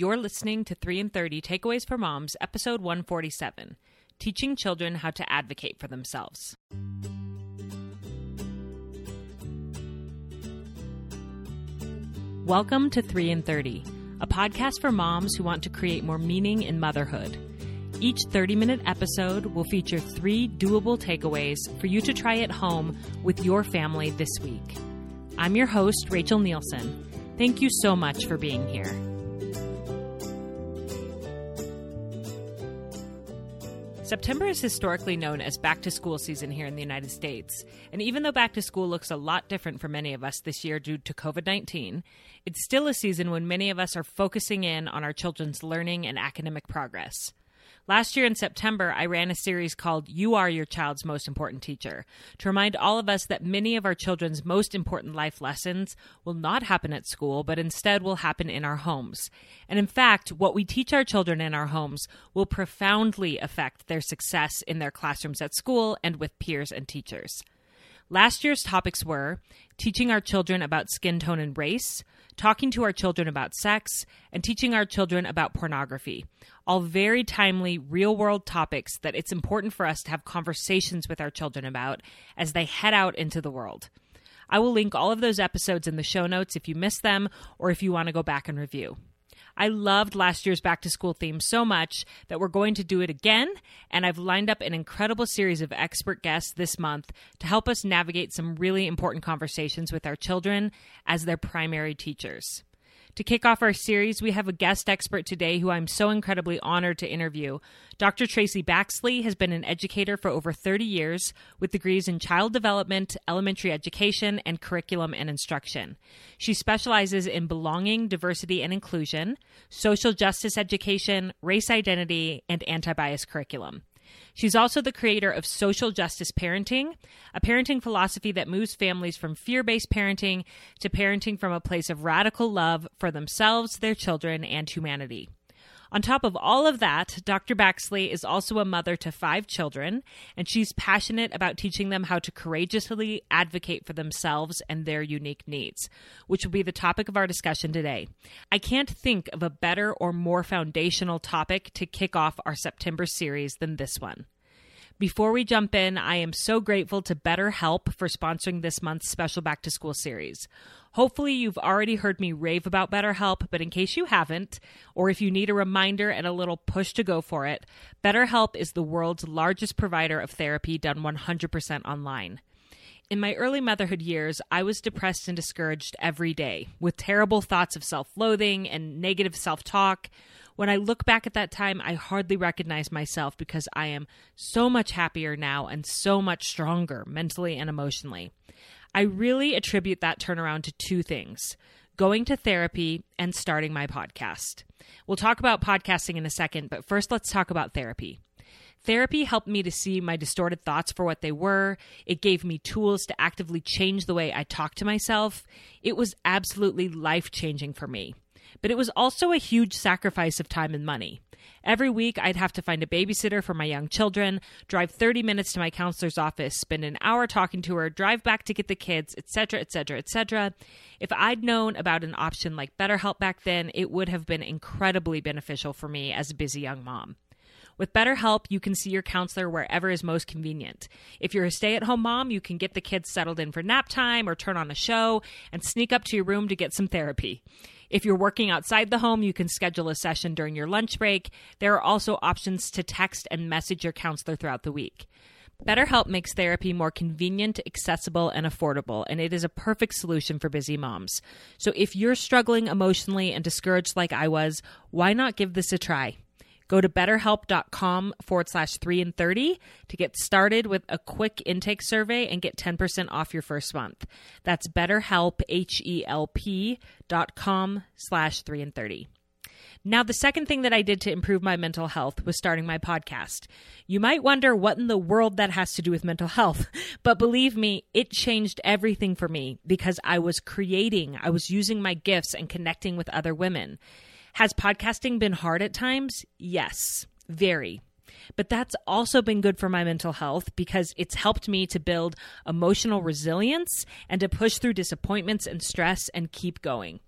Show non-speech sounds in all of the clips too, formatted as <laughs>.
You're listening to 3 in 30 Takeaways for Moms, episode 147 Teaching Children How to Advocate for Themselves. Welcome to 3 in 30, a podcast for moms who want to create more meaning in motherhood. Each 30 minute episode will feature three doable takeaways for you to try at home with your family this week. I'm your host, Rachel Nielsen. Thank you so much for being here. September is historically known as back to school season here in the United States. And even though back to school looks a lot different for many of us this year due to COVID 19, it's still a season when many of us are focusing in on our children's learning and academic progress. Last year in September, I ran a series called You Are Your Child's Most Important Teacher to remind all of us that many of our children's most important life lessons will not happen at school, but instead will happen in our homes. And in fact, what we teach our children in our homes will profoundly affect their success in their classrooms at school and with peers and teachers. Last year's topics were teaching our children about skin tone and race, talking to our children about sex, and teaching our children about pornography. All very timely, real world topics that it's important for us to have conversations with our children about as they head out into the world. I will link all of those episodes in the show notes if you missed them or if you want to go back and review. I loved last year's back to school theme so much that we're going to do it again, and I've lined up an incredible series of expert guests this month to help us navigate some really important conversations with our children as their primary teachers. To kick off our series, we have a guest expert today who I'm so incredibly honored to interview. Dr. Traci Baxley has been an educator for over 30 years with degrees in child development, elementary education, and curriculum and instruction. She specializes in belonging, diversity, and inclusion, social justice education, race identity, and anti bias curriculum. She's also the creator of Social Justice Parenting, a parenting philosophy that moves families from fear based parenting to parenting from a place of radical love for themselves, their children, and humanity. On top of all of that, Dr. Baxley is also a mother to five children, and she's passionate about teaching them how to courageously advocate for themselves and their unique needs, which will be the topic of our discussion today. I can't think of a better or more foundational topic to kick off our September series than this one. Before we jump in, I am so grateful to BetterHelp for sponsoring this month's special back to school series. Hopefully, you've already heard me rave about BetterHelp, but in case you haven't, or if you need a reminder and a little push to go for it, BetterHelp is the world's largest provider of therapy done 100% online. In my early motherhood years, I was depressed and discouraged every day with terrible thoughts of self loathing and negative self talk. When I look back at that time, I hardly recognize myself because I am so much happier now and so much stronger mentally and emotionally. I really attribute that turnaround to two things going to therapy and starting my podcast. We'll talk about podcasting in a second, but first let's talk about therapy. Therapy helped me to see my distorted thoughts for what they were. It gave me tools to actively change the way I talk to myself. It was absolutely life changing for me but it was also a huge sacrifice of time and money. Every week, I'd have to find a babysitter for my young children, drive 30 minutes to my counselor's office, spend an hour talking to her, drive back to get the kids, etc., etc., etc. If I'd known about an option like BetterHelp back then, it would have been incredibly beneficial for me as a busy young mom. With BetterHelp, you can see your counselor wherever is most convenient. If you're a stay at home mom, you can get the kids settled in for nap time or turn on a show and sneak up to your room to get some therapy. If you're working outside the home, you can schedule a session during your lunch break. There are also options to text and message your counselor throughout the week. BetterHelp makes therapy more convenient, accessible, and affordable, and it is a perfect solution for busy moms. So if you're struggling emotionally and discouraged like I was, why not give this a try? Go to betterhelp.com forward slash 3 in 30 to get started with a quick intake survey and get 10% off your first month. That's betterhelp, H-E-L-P dot com slash 3 in 30. Now, the second thing that I did to improve my mental health was starting my podcast. You might wonder what in the world that has to do with mental health, <laughs> but believe me, it changed everything for me because I was creating, I was using my gifts and connecting with other women. Has podcasting been hard at times? Yes, very. But that's also been good for my mental health because it's helped me to build emotional resilience and to push through disappointments and stress and keep going.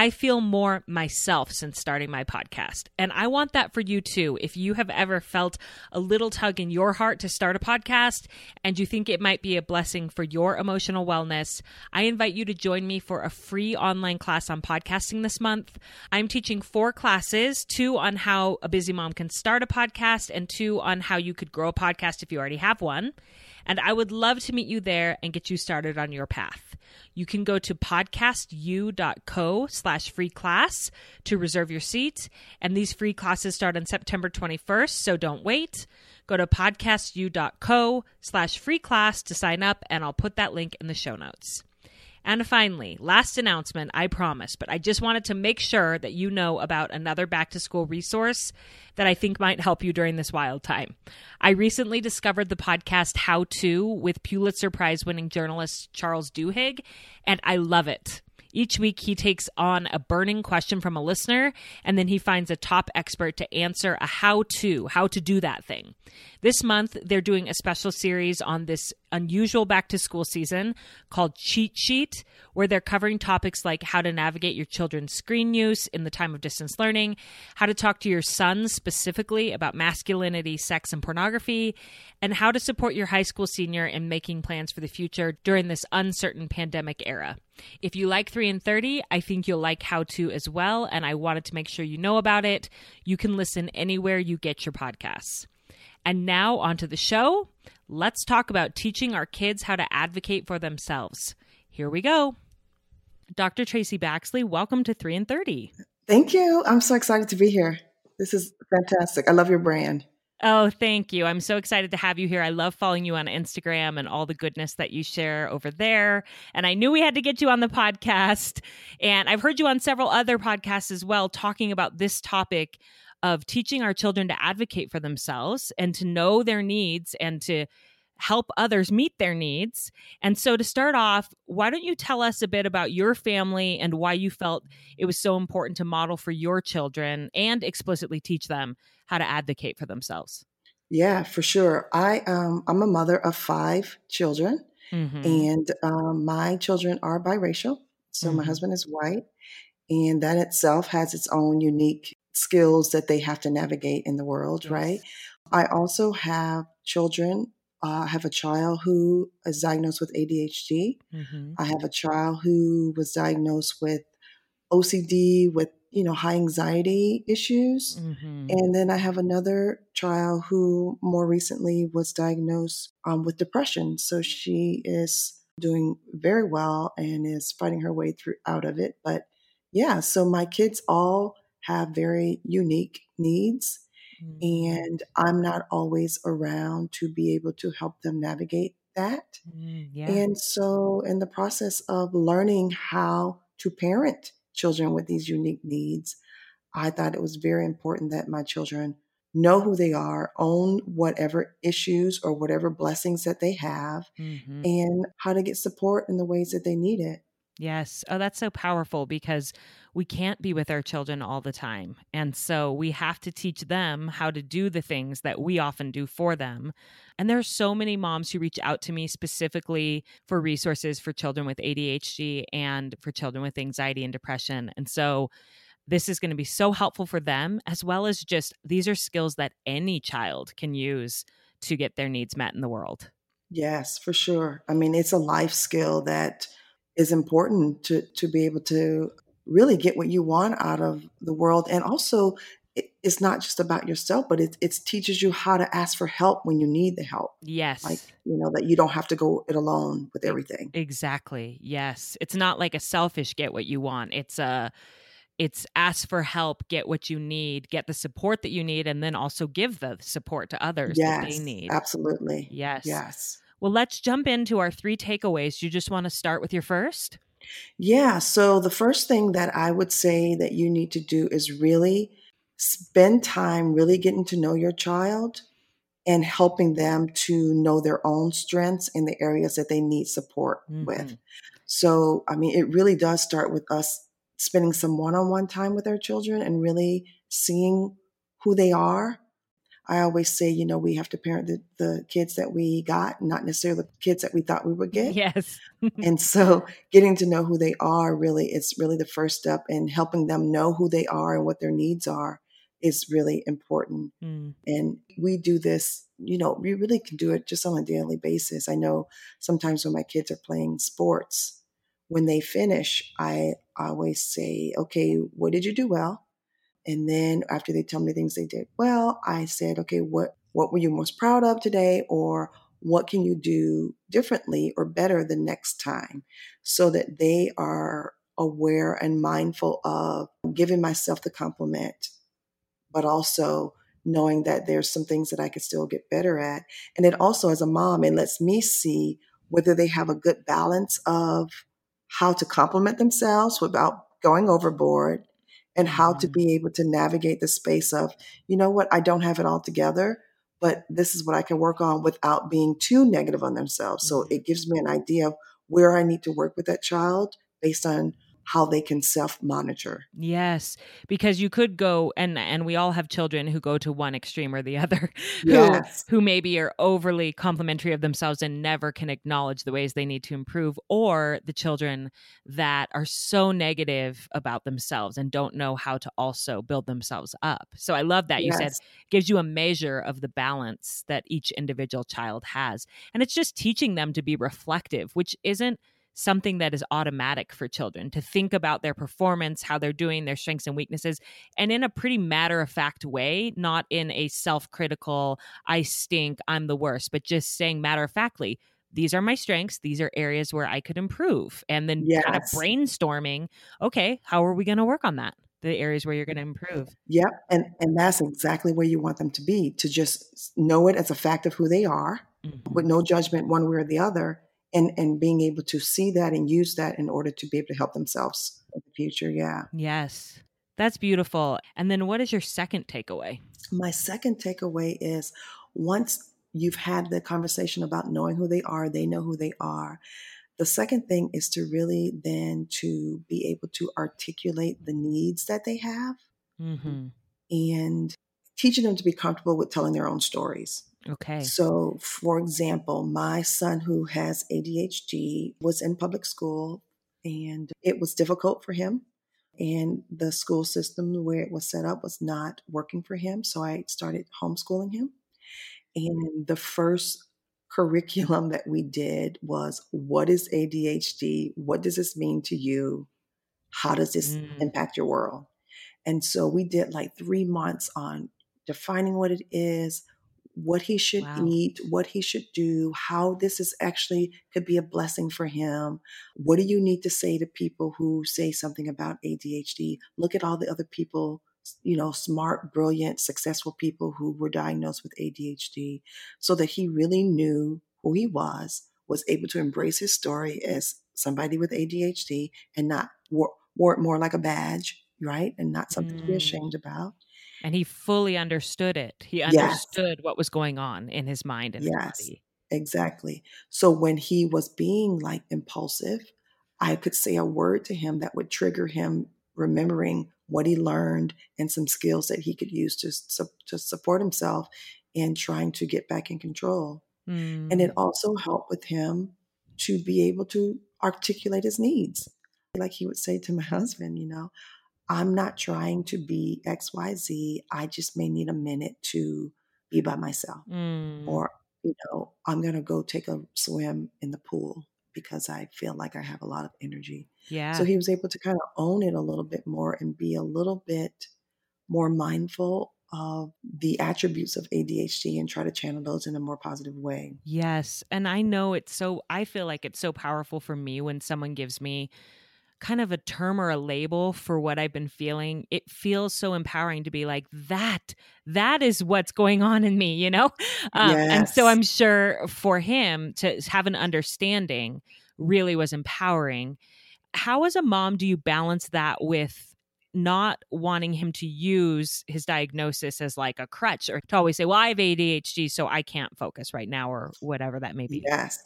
I feel more myself since starting my podcast. And I want that for you too. If you have ever felt a little tug in your heart to start a podcast and you think it might be a blessing for your emotional wellness, I invite you to join me for a free online class on podcasting this month. I'm teaching four classes two on how a busy mom can start a podcast, and two on how you could grow a podcast if you already have one. And I would love to meet you there and get you started on your path. You can go to podcastu.co slash free class to reserve your seat. And these free classes start on September 21st, so don't wait. Go to podcastu.co slash free class to sign up, and I'll put that link in the show notes. And finally, last announcement, I promise, but I just wanted to make sure that you know about another back to school resource that I think might help you during this wild time. I recently discovered the podcast How To with Pulitzer Prize winning journalist Charles Duhigg, and I love it. Each week, he takes on a burning question from a listener, and then he finds a top expert to answer a how to, how to do that thing. This month, they're doing a special series on this unusual back to school season called Cheat Sheet, where they're covering topics like how to navigate your children's screen use in the time of distance learning, how to talk to your sons specifically about masculinity, sex, and pornography, and how to support your high school senior in making plans for the future during this uncertain pandemic era. If you like 3 in 30, I think you'll like How To as well, and I wanted to make sure you know about it. You can listen anywhere you get your podcasts. And now, onto the show. Let's talk about teaching our kids how to advocate for themselves. Here we go. Dr. Traci Baxley, welcome to 3 in 30. Thank you. I'm so excited to be here. This is fantastic. I love your brand. Oh, thank you. I'm so excited to have you here. I love following you on Instagram and all the goodness that you share over there. And I knew we had to get you on the podcast. And I've heard you on several other podcasts as well, talking about this topic of teaching our children to advocate for themselves and to know their needs and to help others meet their needs. And so, to start off, why don't you tell us a bit about your family and why you felt it was so important to model for your children and explicitly teach them how to advocate for themselves? Yeah, for sure. I um, I'm a mother of five children, mm-hmm. and um, my children are biracial. So mm-hmm. my husband is white, and that itself has its own unique skills that they have to navigate in the world, yes. right? I also have children. Uh, I have a child who is diagnosed with ADHD. Mm-hmm. I have a child who was diagnosed with OCD with you know high anxiety issues, mm-hmm. and then I have another child who more recently was diagnosed um, with depression. So she is doing very well and is fighting her way through out of it. But yeah, so my kids all have very unique needs. Mm-hmm. And I'm not always around to be able to help them navigate that. Mm, yeah. And so, in the process of learning how to parent children with these unique needs, I thought it was very important that my children know who they are, own whatever issues or whatever blessings that they have, mm-hmm. and how to get support in the ways that they need it. Yes. Oh, that's so powerful because we can't be with our children all the time. And so we have to teach them how to do the things that we often do for them. And there are so many moms who reach out to me specifically for resources for children with ADHD and for children with anxiety and depression. And so this is going to be so helpful for them, as well as just these are skills that any child can use to get their needs met in the world. Yes, for sure. I mean, it's a life skill that is important to to be able to really get what you want out of the world. And also it's not just about yourself but it, it teaches you how to ask for help when you need the help. Yes. Like you know that you don't have to go it alone with everything. Exactly. Yes. It's not like a selfish get what you want. It's a it's ask for help get what you need get the support that you need and then also give the support to others yes, that they need. Absolutely. Yes. Yes. Well, let's jump into our three takeaways. You just want to start with your first? Yeah. So, the first thing that I would say that you need to do is really spend time really getting to know your child and helping them to know their own strengths in the areas that they need support mm-hmm. with. So, I mean, it really does start with us spending some one on one time with our children and really seeing who they are I always say, you know, we have to parent the, the kids that we got, not necessarily the kids that we thought we would get. Yes. <laughs> and so getting to know who they are really is really the first step in helping them know who they are and what their needs are is really important. Mm. And we do this, you know, we really can do it just on a daily basis. I know sometimes when my kids are playing sports, when they finish, I always say, okay, what did you do well? And then after they tell me things they did well, I said, okay, what what were you most proud of today or what can you do differently or better the next time so that they are aware and mindful of giving myself the compliment but also knowing that there's some things that I could still get better at. And it also, as a mom, it lets me see whether they have a good balance of how to compliment themselves without going overboard and how to mm-hmm. be able to navigate the space of, you know what, I don't have it all together, but this is what I can work on without being too negative on themselves. So mm-hmm. it gives me an idea of where I need to work with that child based on how they can self monitor. Yes, because you could go and and we all have children who go to one extreme or the other <laughs> who yes. who maybe are overly complimentary of themselves and never can acknowledge the ways they need to improve or the children that are so negative about themselves and don't know how to also build themselves up. So I love that you yes. said gives you a measure of the balance that each individual child has. And it's just teaching them to be reflective, which isn't something that is automatic for children to think about their performance, how they're doing, their strengths and weaknesses, and in a pretty matter of fact way, not in a self critical, I stink, I'm the worst, but just saying matter of factly, these are my strengths, these are areas where I could improve. And then yes. kind of brainstorming, okay, how are we going to work on that? the areas where you're going to improve. Yep, and and that's exactly where you want them to be to just know it as a fact of who they are, mm-hmm. with no judgment one way or the other, and and being able to see that and use that in order to be able to help themselves in the future yeah. Yes. That's beautiful. And then what is your second takeaway? My second takeaway is once you've had the conversation about knowing who they are they know who they are the second thing is to really then to be able to articulate the needs that they have mm-hmm. and teaching them to be comfortable with telling their own stories Okay. So, for example, my son who has ADHD was in public school and it was difficult for him. And the school system where it was set up was not working for him. So I started homeschooling him. And the first curriculum that we did was what is ADHD? What does this mean to you? How does this mm. impact your world? And so we did like three months on defining what it is, what he should wow. eat, what he should do, how this is actually could be a blessing for him. What do you need to say to people who say something about ADHD? Look at all the other people, you know, smart, brilliant, successful people who were diagnosed with ADHD so that he really knew who he was, was able to embrace his story as somebody with ADHD and not wore, wore it more like a badge, right? And not something mm. to be mm. ashamed about and he fully understood it. He understood yes. what was going on in his mind and yes, his body. Exactly. So when he was being like impulsive, I could say a word to him that would trigger him remembering what he learned and some skills that he could use to to support himself in trying to get back in control. Mm. And it mm. also helped with him to be able to articulate his needs. Like he would say to my husband, you know, I'm not trying to be XYZ. I just may need a minute to be by myself. Mm. Or, you know, I'm going to go take a swim in the pool because I feel like I have a lot of energy. Yeah. So he was able to kind of own it a little bit more and be a little bit more mindful of the attributes of ADHD and try to channel those in a more positive way. Yes. And I know it's so, I feel like it's so powerful for me when someone gives me kind of a term or a label for what I've been feeling, it feels so empowering to be like, that, that is what's going on in me, you know? <laughs> Um, yes. And so I'm sure for him to have an understanding really was empowering. How, as a mom, do you balance that with? not wanting him to use his diagnosis as like a crutch or to always say, well, I have ADHD, so I can't focus right now or whatever that may be. Yes.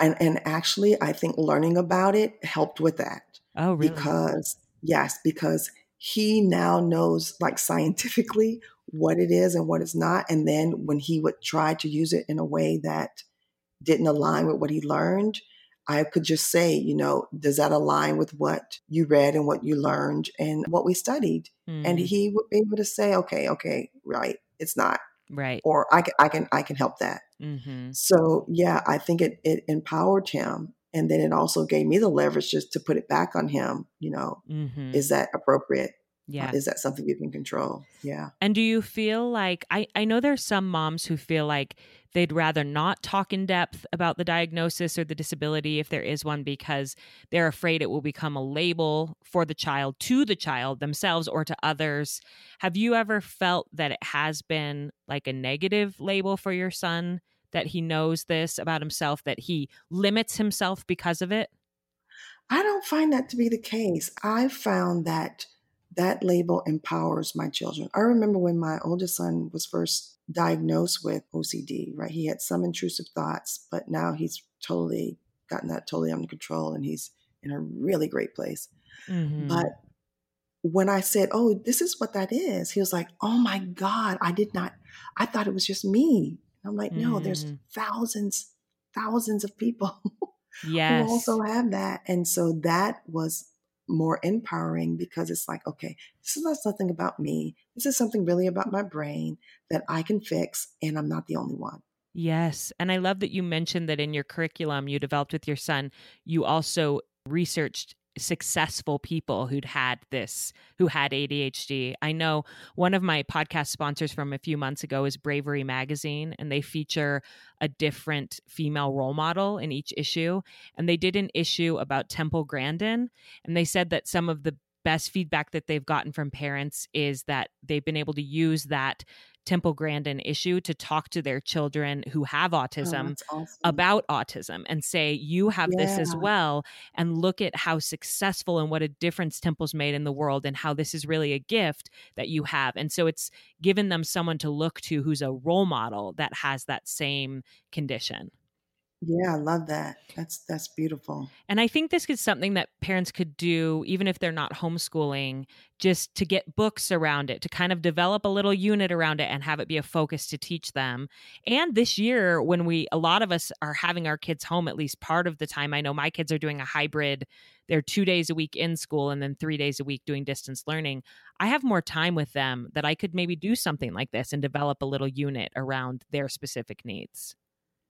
And, and actually, I think learning about it helped with that. Oh, really? Because, yes, because he now knows, like scientifically, what it is and what it's not. And then when he would try to use it in a way that didn't align with what he learned, I could just say, you know, does that align with what you read and what you learned and what we studied? Mm. And he would be able to say, okay, okay, right, it's not. Right. Or I can, I can, I can help that. Mm-hmm. So yeah, I think it, it empowered him. And then it also gave me the leverage just to put it back on him. You know, mm-hmm. is that appropriate? Yeah. is that something you can control? Yeah. And do you feel like I, I know there's some moms who feel like they'd rather not talk in depth about the diagnosis or the disability if there is one because they're afraid it will become a label for the child to the child themselves or to others. Have you ever felt that it has been like a negative label for your son that he knows this about himself that he limits himself because of it? I don't find that to be the case. I've found that that label empowers my children. I remember when my oldest son was first diagnosed with OCD, right? He had some intrusive thoughts, but now he's totally gotten that totally under control and he's in a really great place. Mm-hmm. But when I said, Oh, this is what that is, he was like, Oh my God, I did not, I thought it was just me. And I'm like, No, mm-hmm. there's thousands, thousands of people <laughs> yes. who also have that. And so that was more empowering because it's like, okay, this is not something about me. This is something really about my brain that I can fix, and I'm not the only one. Yes. And I love that you mentioned that in your curriculum you developed with your son, you also researched successful people who'd had this, who had ADHD. I know one of my podcast sponsors from a few months ago is Bravery Magazine, and they feature a different female role model in each issue. And they did an issue about Temple Grandin, and they said that some of the best feedback that they've gotten from parents is that they've been able to use that Temple Grandin issue to talk to their children who have oh, autism oh, awesome. about autism and say, You have yeah. this as well. And look at how successful and what a difference Temple's made in the world and how this is really a gift that you have. And so it's given them someone to look to who's a role model that has that same condition. Yeah, I love that. That's that's beautiful. And I think this is something that parents could do even if they're not homeschooling, just to get books around it, to kind of develop a little unit around it and have it be a focus to teach them. And this year when we a lot of us are having our kids home at least part of the time. I know my kids are doing a hybrid. They're 2 days a week in school and then 3 days a week doing distance learning. I have more time with them that I could maybe do something like this and develop a little unit around their specific needs.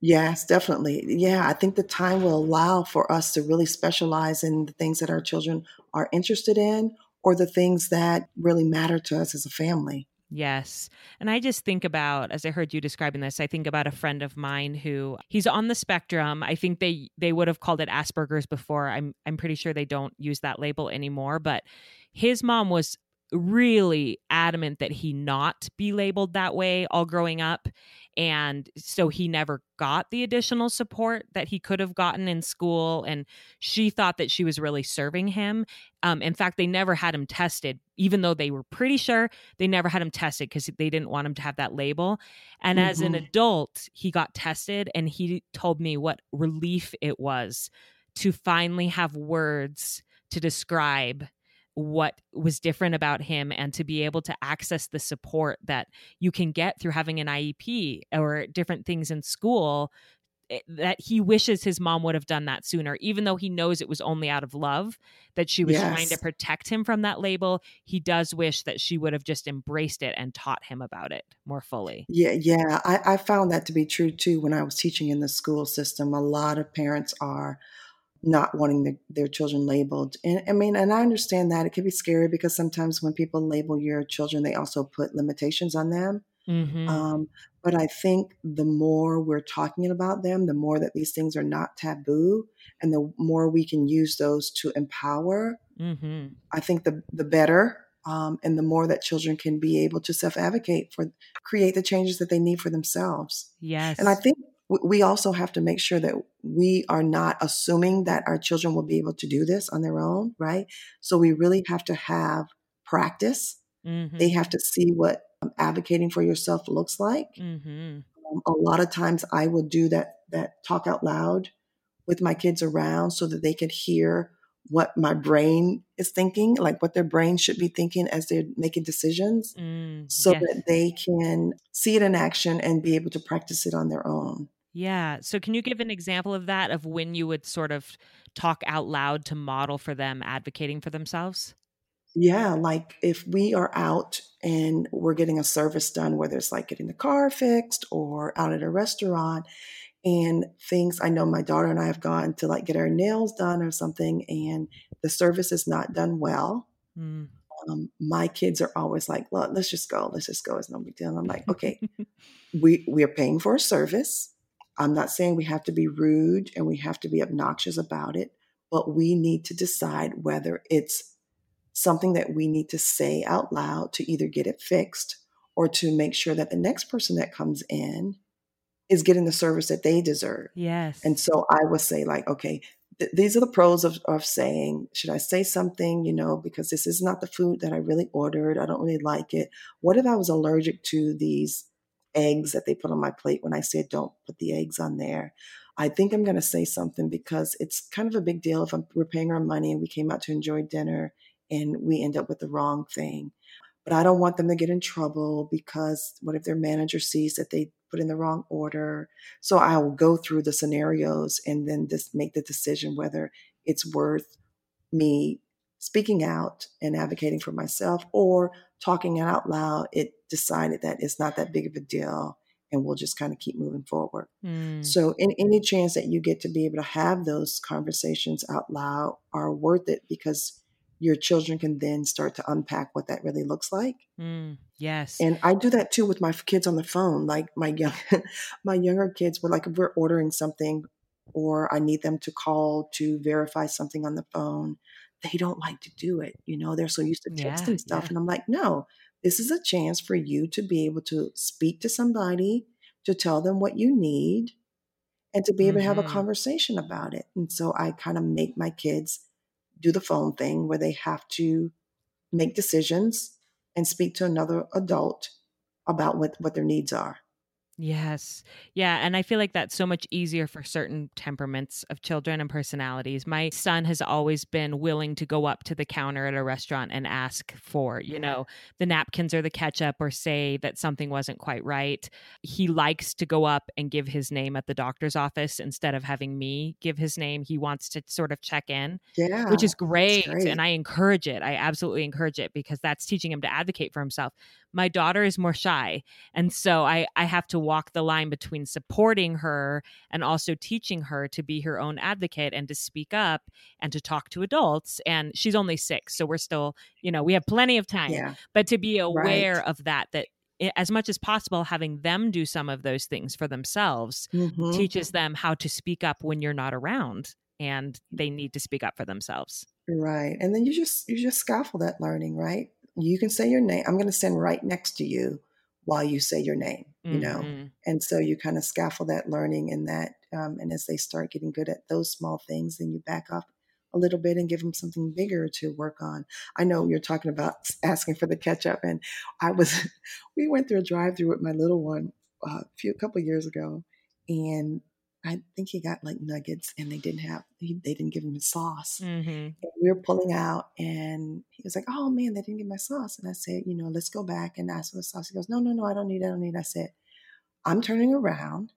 Yes, definitely. Yeah, I think the time will allow for us to really specialize in the things that our children are interested in or the things that really matter to us as a family. Yes. And I just think about as I heard you describing this, I think about a friend of mine who he's on the spectrum. I think they they would have called it Asperger's before. I'm I'm pretty sure they don't use that label anymore, but his mom was really adamant that he not be labeled that way all growing up and so he never got the additional support that he could have gotten in school and she thought that she was really serving him um, in fact they never had him tested even though they were pretty sure they never had him tested because they didn't want him to have that label and mm-hmm. as an mm-hmm. adult he got tested and he told me what relief it was to finally have words to describe what was different about him and to be able to access the support that you can get through having an IEP or different things in school eh, that he wishes his mom would have done that sooner even though he knows it was only out of love that she was yes. trying to protect him from that label. He does wish that she would have just embraced it and taught him about it more fully. Yeah yeah. I, I found that to be true too when i was teaching in the school system. A lot of parents are not wanting the, their children labeled. And I mean, and I understand that it can be scary because sometimes when people label your children, they also put limitations on them. Mm-hmm. Um, but I think the more we're talking about them, the more that these things are not taboo, and the more we can use those to empower. Mm-hmm. I think the the better, um, and the more that children can be able to self advocate for create the changes that they need for themselves. Yes, and I think we also have to make sure that we are not assuming that our children will be able to do this on their own, right? So we really have to have practice. Mm-hmm. They have to see what um, advocating for yourself looks like. Mm-hmm. Um, a lot of times I will do that that talk out loud with my kids around so that they can hear what my brain is thinking, like what their brain should be thinking as they're making decisions, mm, so yes. that they can see it in action and be able to practice it on their own. Yeah. So, can you give an example of that, of when you would sort of talk out loud to model for them advocating for themselves? Yeah, like if we are out and we're getting a service done, whether it's like getting the car fixed or out at a restaurant, and things I know my daughter and I have gone to like get our nails done or something, and the service is not done well. Mm. Um, my kids are always like, "Well, let's just go. Let's just go. It's no big deal." And I'm like, <laughs> "Okay, we we are paying for a service. I'm not saying we have to be rude and we have to be obnoxious about it, but we need to decide whether it's something that we need to say out loud to either get it fixed or to make sure that the next person that comes in is getting the service that they deserve. Yes. And so I would say, like, okay, th- these are the pros of, of saying, should I say something, you know, because this is not the food that I really ordered. I don't really like it. What if I was allergic to these eggs that they put on my plate when I said, don't put the eggs on there? I think I'm going to say something because it's kind of a big deal if I'm, we're paying our money and we came out to enjoy dinner and we end up with the wrong thing. But I don't want them to get in trouble because what if their manager sees that they put in the wrong order? So I will go through the scenarios and then just make the decision whether it's worth me speaking out and advocating for myself or talking it out loud. It decided that it's not that big of a deal and we'll just kind of keep moving forward. Mm. So, in any chance that you get to be able to have those conversations out loud are worth it because your children can then start to unpack what that really looks like. Mm, yes. And I do that too with my kids on the phone. Like my young, <laughs> my younger kids were like, if we're ordering something or I need them to call to verify something on the phone, they don't like to do it. You know, they're so used to texting yeah, stuff. Yeah. And I'm like, no, this is a chance for you to be able to speak to somebody, to tell them what you need, and to be able mm-hmm. to have a mm-hmm. conversation about it. And so I kind of make my kids do the phone thing where they have to make decisions and speak to another adult about what, what their needs are. Yes. Yeah. And I feel like that's so much easier for certain temperaments of children and personalities. My son has always been willing to go up to the counter at a restaurant and ask for, you mm-hmm. know, the napkins or the ketchup or say that something wasn't quite right. He likes to go up and give his name at the doctor's office instead of having me give his name. He wants to sort of check in, yeah, which is great. great. And I encourage it. I absolutely encourage it because that's teaching him to advocate for himself my daughter is more shy and so i i have to walk the line between supporting her and also teaching her to be her own advocate and to speak up and to talk to adults and she's only 6 so we're still you know we have plenty of time yeah. but to be aware right. of that that as much as possible having them do some of those things for themselves mm-hmm. teaches them how to speak up when you're not around and they need to speak up for themselves right and then you just you just scaffold that learning right you can say your name. I'm going to stand right next to you while you say your name, you mm-hmm. know? And so you kind of scaffold that learning and that. Um, and as they start getting good at those small things, then you back off a little bit and give them something bigger to work on. I know you're talking about asking for the ketchup, and I was, <laughs> we went through a drive through with my little one uh, a few, a couple years ago, and I think he got like nuggets and they didn't have, he, they didn't give him his sauce. Mm-hmm. we were pulling out and he was like, oh man, they didn't give my sauce. And I said, you know, let's go back and ask for the sauce. He goes, no, no, no, I don't need it. I don't need it. I said, I'm turning around.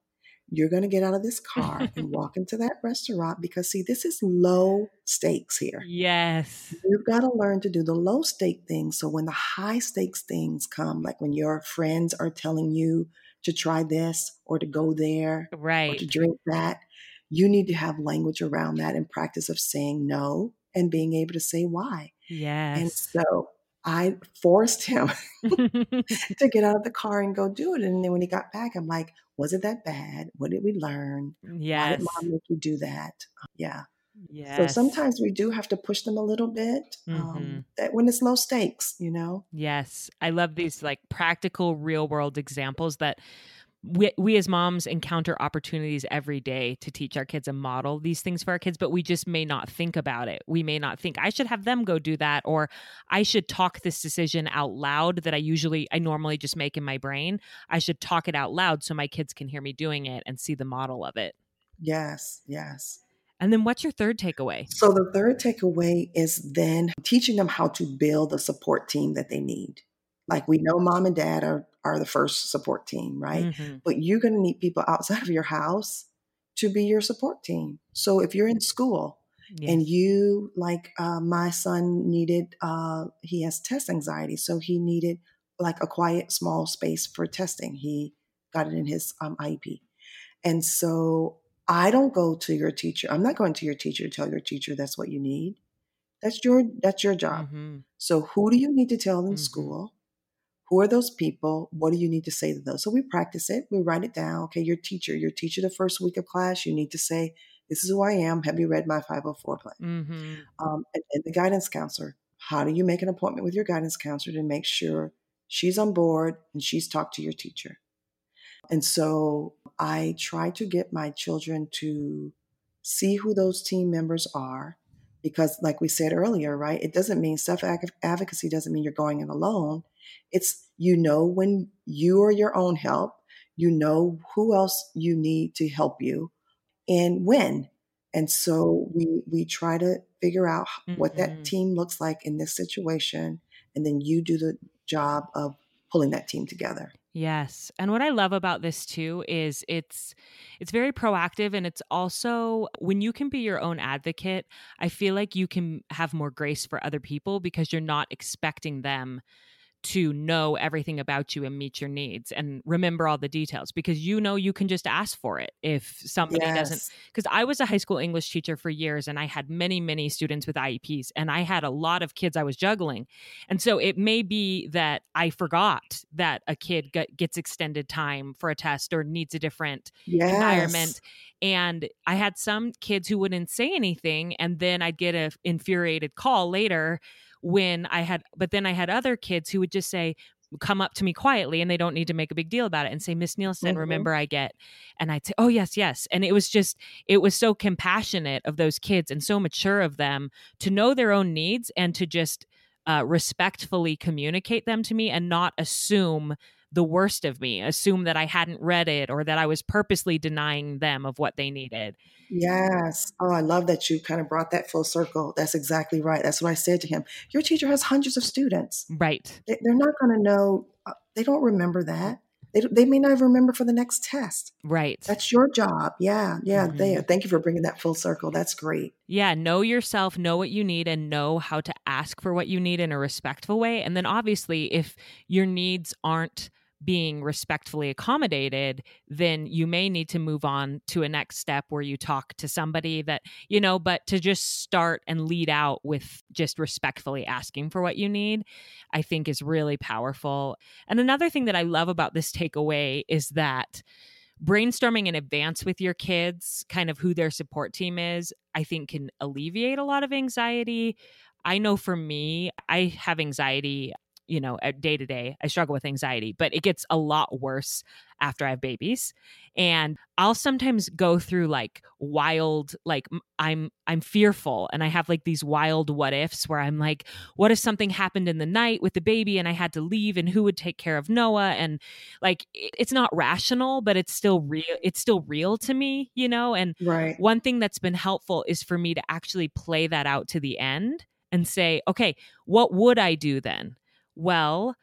You're going to get out of this car and <laughs> walk into that restaurant because, see, this is low stakes here. Yes. You've got to learn to do the low stake things. So when the high stakes things come, like when your friends are telling you to try this or to go there right or to drink that. You need to have language around that and practice of saying no and being able to say why. Yes. and so i forced him <laughs> <laughs> to get out of the car and go do it. And then when he got back i'm like was it that bad? What did we learn? Yes. why did mom make you do that? Yeah Yes. So sometimes we do have to push them a little bit um, mm-hmm. um, that when it's low stakes, you know? Yes. I love these like practical real world examples that we, we as moms encounter opportunities every day to teach our kids and model these things for our kids, but we just may not think about it. We may not think I should have them go do that, or I should talk this decision out loud that I usually, I normally just make in my brain. I should talk it out loud so my kids can hear me doing it and see the model of it. Yes, yes. And then what's your third takeaway? So the third takeaway is then teaching them how to build a support team that they need. Like we know mom and dad are are the first support team, right? Mm-hmm. But you're going to need people outside of your house to be your support team. So if you're in school yes. and you, like uh, my son needed, uh, he has test anxiety. So he needed like a quiet, small space for testing. He got it in his um, IEP. And so I don't go to your teacher. I'm not going to your teacher to tell your teacher that's what you need. That's your that's your job. Mm-hmm. So who do you need to tell in mm-hmm. school? Who are those people? What do you need to say to those? So we practice it. We write it down. Okay, your teacher, your teacher the first week of class, you need to say, This is who I am. Have you read my 504 plan? Mm-hmm. Um, and, and the guidance counselor, how do you make an appointment with your guidance counselor to make sure she's on board and she's talked to your teacher? And so I try to get my children to see who those team members are because like we said earlier right it doesn't mean self advocacy doesn't mean you're going in alone it's you know when you are your own help, you know who else you need to help you and when. And so we we try to figure out mm-hmm. what that mm-hmm. team looks like in this situation and then you do the job of pulling that team together. Yes. And what I love about this too is it's it's very proactive and it's also when you can be your own advocate, I feel like you can have more grace for other people because you're not expecting them to know everything about you and meet your needs and remember all the details because you know you can just ask for it if somebody yes. doesn't because I was a high school English teacher for years and I had many many students with IEPs and I had a lot of kids I was juggling and so it may be that I forgot that a kid gets extended time for a test or needs a different yes. environment and I had some kids who wouldn't say anything and then I'd get an infuriated call later when I had, but then I had other kids who would just say, come up to me quietly and they don't need to make a big deal about it and say miss nielsen mm-hmm. remember i get and i'd say oh yes yes and it was just it was so compassionate of those kids and so mature of them to know their own needs and to just uh, respectfully communicate them to me and not assume the worst of me, assume that I hadn't read it or that I was purposely denying them of what they needed. Yes. Oh, I love that you kind of brought that full circle. That's exactly right. That's what I said to him. Your teacher has hundreds of students. Right. They, are not going to know, uh, they don't remember that. They, they may not even remember for the next test. Right. That's your job. Yeah. Yeah. Mm-hmm. There. Thank you for bringing that full circle. That's great. Yeah. Know yourself, know what you need, and know how to ask for what you need in a respectful way. And then obviously, if your needs aren't, being respectfully accommodated, then you may need to move on to a next step where you talk to somebody that, you know, but to just start and lead out with just respectfully asking for what you need, I think is really powerful. And another thing that I love about this takeaway is that brainstorming in advance with your kids, kind of who their support team is, I think can alleviate a lot of anxiety. I know for me, I have anxiety you know, day to day. I struggle with anxiety, but it gets a lot worse after I have babies. And I'll sometimes go through like wild, like I'm I'm fearful, and I have like these wild what ifs where I'm like, what if something happened in the night with the baby and I had to leave, and who would take care of Noah? And like, it's not rational, but it's still real. It's still real to me, you know. And right. one thing that's been helpful is for me to actually play that out to the end and say, okay, what would I do then? Well,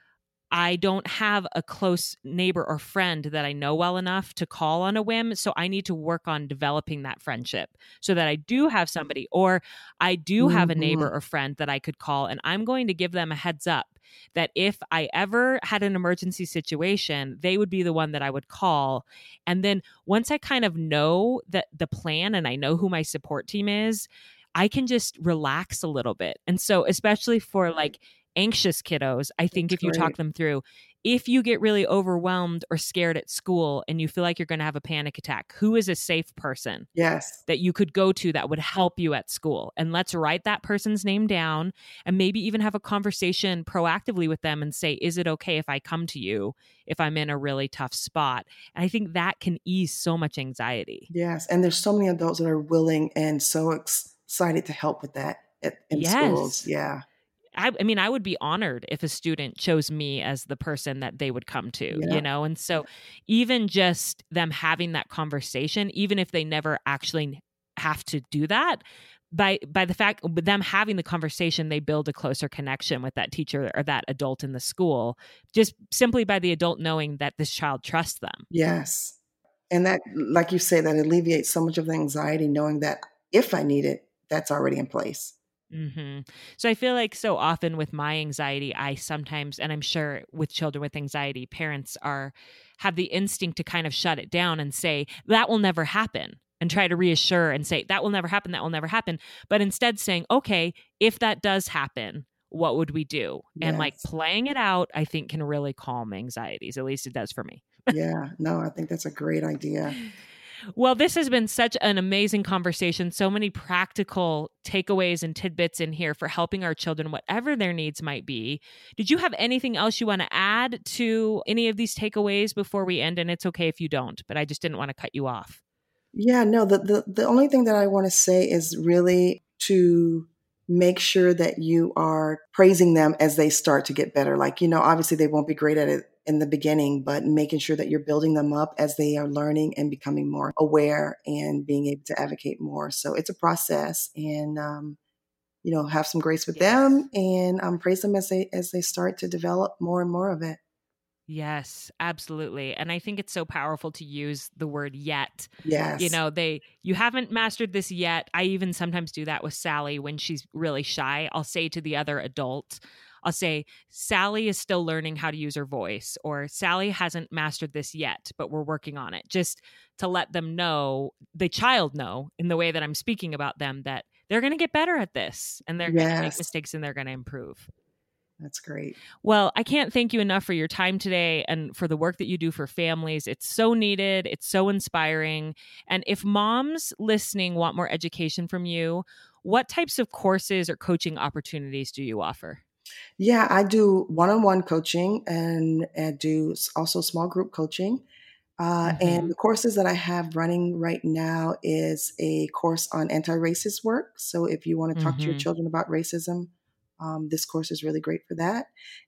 I don't have a close neighbor or friend that I know well enough to call on a whim. So I need to work on developing that friendship so that I do have somebody, or I do have mm-hmm. a neighbor mm-hmm. or friend that I could call. And I'm going to give them a heads up that if I ever had an emergency situation, they would be the one that I would call. And then once I kind of know that the plan and I know who my support team is, I can just relax a little bit. And so, especially for like, anxious kiddos, I think That's if you great. talk them through, if you get really overwhelmed or scared at school and you feel like you're going to have a panic attack, who is a safe person? Yes. That you could go to that would help you at school. And let's write that person's name down and maybe even have a conversation proactively with them and say, is it okay if I come to you if I'm in a really tough spot? And I think that can ease so much anxiety. Yes. And there's so many adults that are willing and so excited to help with that in yes. schools. Yeah. I, I, mean, I would be honored if a student chose me as the person that they would come to, yeah. you know? And so, even just them having that conversation, even if they never actually have to do that by by the fact with them having the conversation they build a closer connection with that teacher or that adult in the school just simply by the adult knowing that this child trusts them yes and that like you say that alleviates so much of the anxiety knowing that if i need it that's already in place Mm-hmm. So I feel like so often with my anxiety, I sometimes, and I'm sure with children with anxiety, parents are have the instinct to kind of shut it down and say that will never happen and try to reassure and say that will never happen that will never happen. But instead saying okay if that does happen what would we do? Yes. and like playing it out i think can really calm anxieties at least it does for me. Yeah. No i think that's a great idea <laughs> well, this has been such an amazing conversation. So many practical takeaways and tidbits in here for helping our children, whatever their needs might be. Did you have anything else you want to add to any of these takeaways before we end? And it's okay if you don't, but I just didn't want to cut you off. Yeah, no, the, the, the only thing that I want to say is really to make sure that you are praising them as they start to get better. Like, you know, obviously they won't be great at it in the beginning, but making sure that you're building them up as they are learning and becoming more aware and being able to advocate more. So it's a process and, um, you know, have some grace with yes. them and um, praise them as they as they start to develop more and more of it. Yes, absolutely. And I think it's so powerful to use the word yet. Yes. You know, they you haven't mastered this yet. I even sometimes do that with Sally when she's really shy. I'll say to the other adult, I'll say, Sally is still learning how to use her voice, or Sally hasn't mastered this yet, but we're working on it. Just to let them know, the child know in the way that I'm speaking about them, that they're going to get better at this and they're yes. going to make mistakes and they're going to improve. That's great. Well, I can't thank you enough for your time today and for the work that you do for families. It's so needed, it's so inspiring. And if moms listening want more education from you, what types of courses or coaching opportunities do you offer? Yeah, I do one-on-one coaching and, and do also small group coaching. Uh, mm-hmm. And the courses that I have running right now is a course on anti-racist work. So if you want to talk mm-hmm. to your mm-hmm. children about racism, um, this course is really great for that.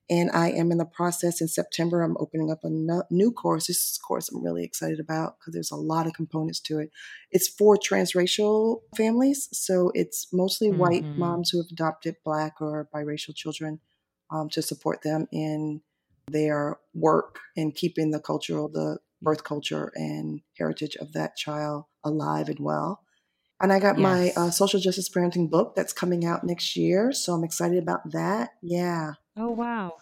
And I am in the process in September, I'm opening up a no- new course. This course I'm really excited about because there's a lot of components to it. It's for transracial families. So it's mostly mm-hmm. white moms who have adopted Black or biracial children um, to support them in their work and keeping the cultural, the birth culture and heritage of that child alive and well. And I got yes. my uh, social justice parenting book that's coming out next year. So I'm excited about that. Yeah. Oh, wow.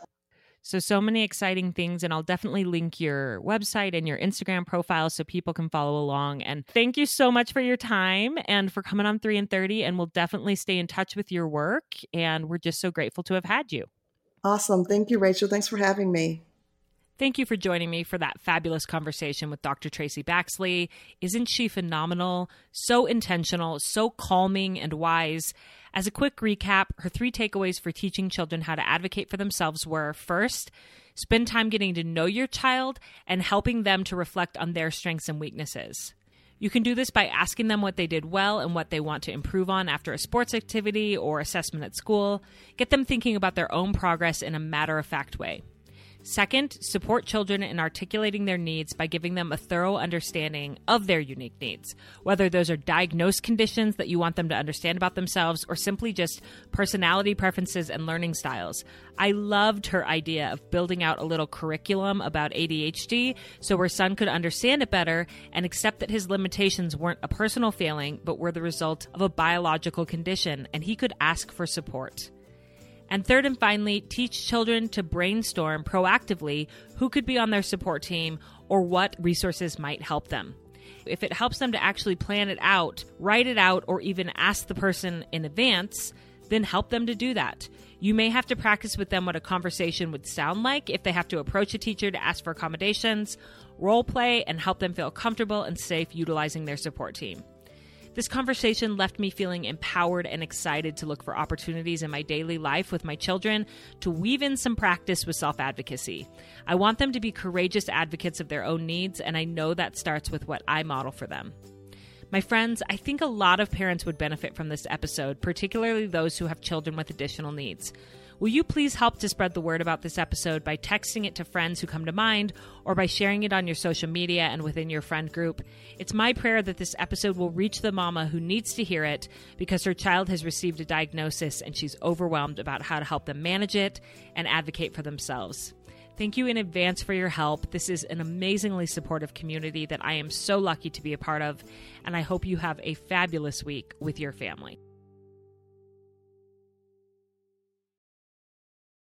So, so many exciting things. And I'll definitely link your website and your Instagram profile so people can follow along. And thank you so much for your time and for coming on 3 in 30. And we'll definitely stay in touch with your work. And we're just so grateful to have had you. Awesome. Thank you, Rachel. Thanks for having me. Thank you for joining me for that fabulous conversation with Dr. Traci Baxley. Isn't she phenomenal? So intentional, so calming and wise. As a quick recap, her three takeaways for teaching children how to advocate for themselves were first, spend time getting to know your child and helping them to reflect on their strengths and weaknesses. You can do this by asking them what they did well and what they want to improve on after a sports activity or assessment at school. Get them thinking about their own progress in a matter of fact way. Second, support children in articulating their needs by giving them a thorough understanding of their unique needs, whether those are diagnosed conditions that you want them to understand about themselves or simply just personality preferences and learning styles. I loved her idea of building out a little curriculum about ADHD so her son could understand it better and accept that his limitations weren't a personal failing but were the result of a biological condition and he could ask for support. And third and finally, teach children to brainstorm proactively who could be on their support team or what resources might help them. If it helps them to actually plan it out, write it out, or even ask the person in advance, then help them to do that. You may have to practice with them what a conversation would sound like if they have to approach a teacher to ask for accommodations, role play, and help them feel comfortable and safe utilizing their support team. This conversation left me feeling empowered and excited to look for opportunities in my daily life with my children to weave in some practice with self advocacy. I want them to be courageous advocates of their own needs, and I know that starts with what I model for them. My friends, I think a lot of parents would benefit from this episode, particularly those who have children with additional needs. Will you please help to spread the word about this episode by texting it to friends who come to mind or by sharing it on your social media and within your friend group? It's my prayer that this episode will reach the mama who needs to hear it because her child has received a diagnosis and she's overwhelmed about how to help them manage it and advocate for themselves. Thank you in advance for your help. This is an amazingly supportive community that I am so lucky to be a part of, and I hope you have a fabulous week with your family.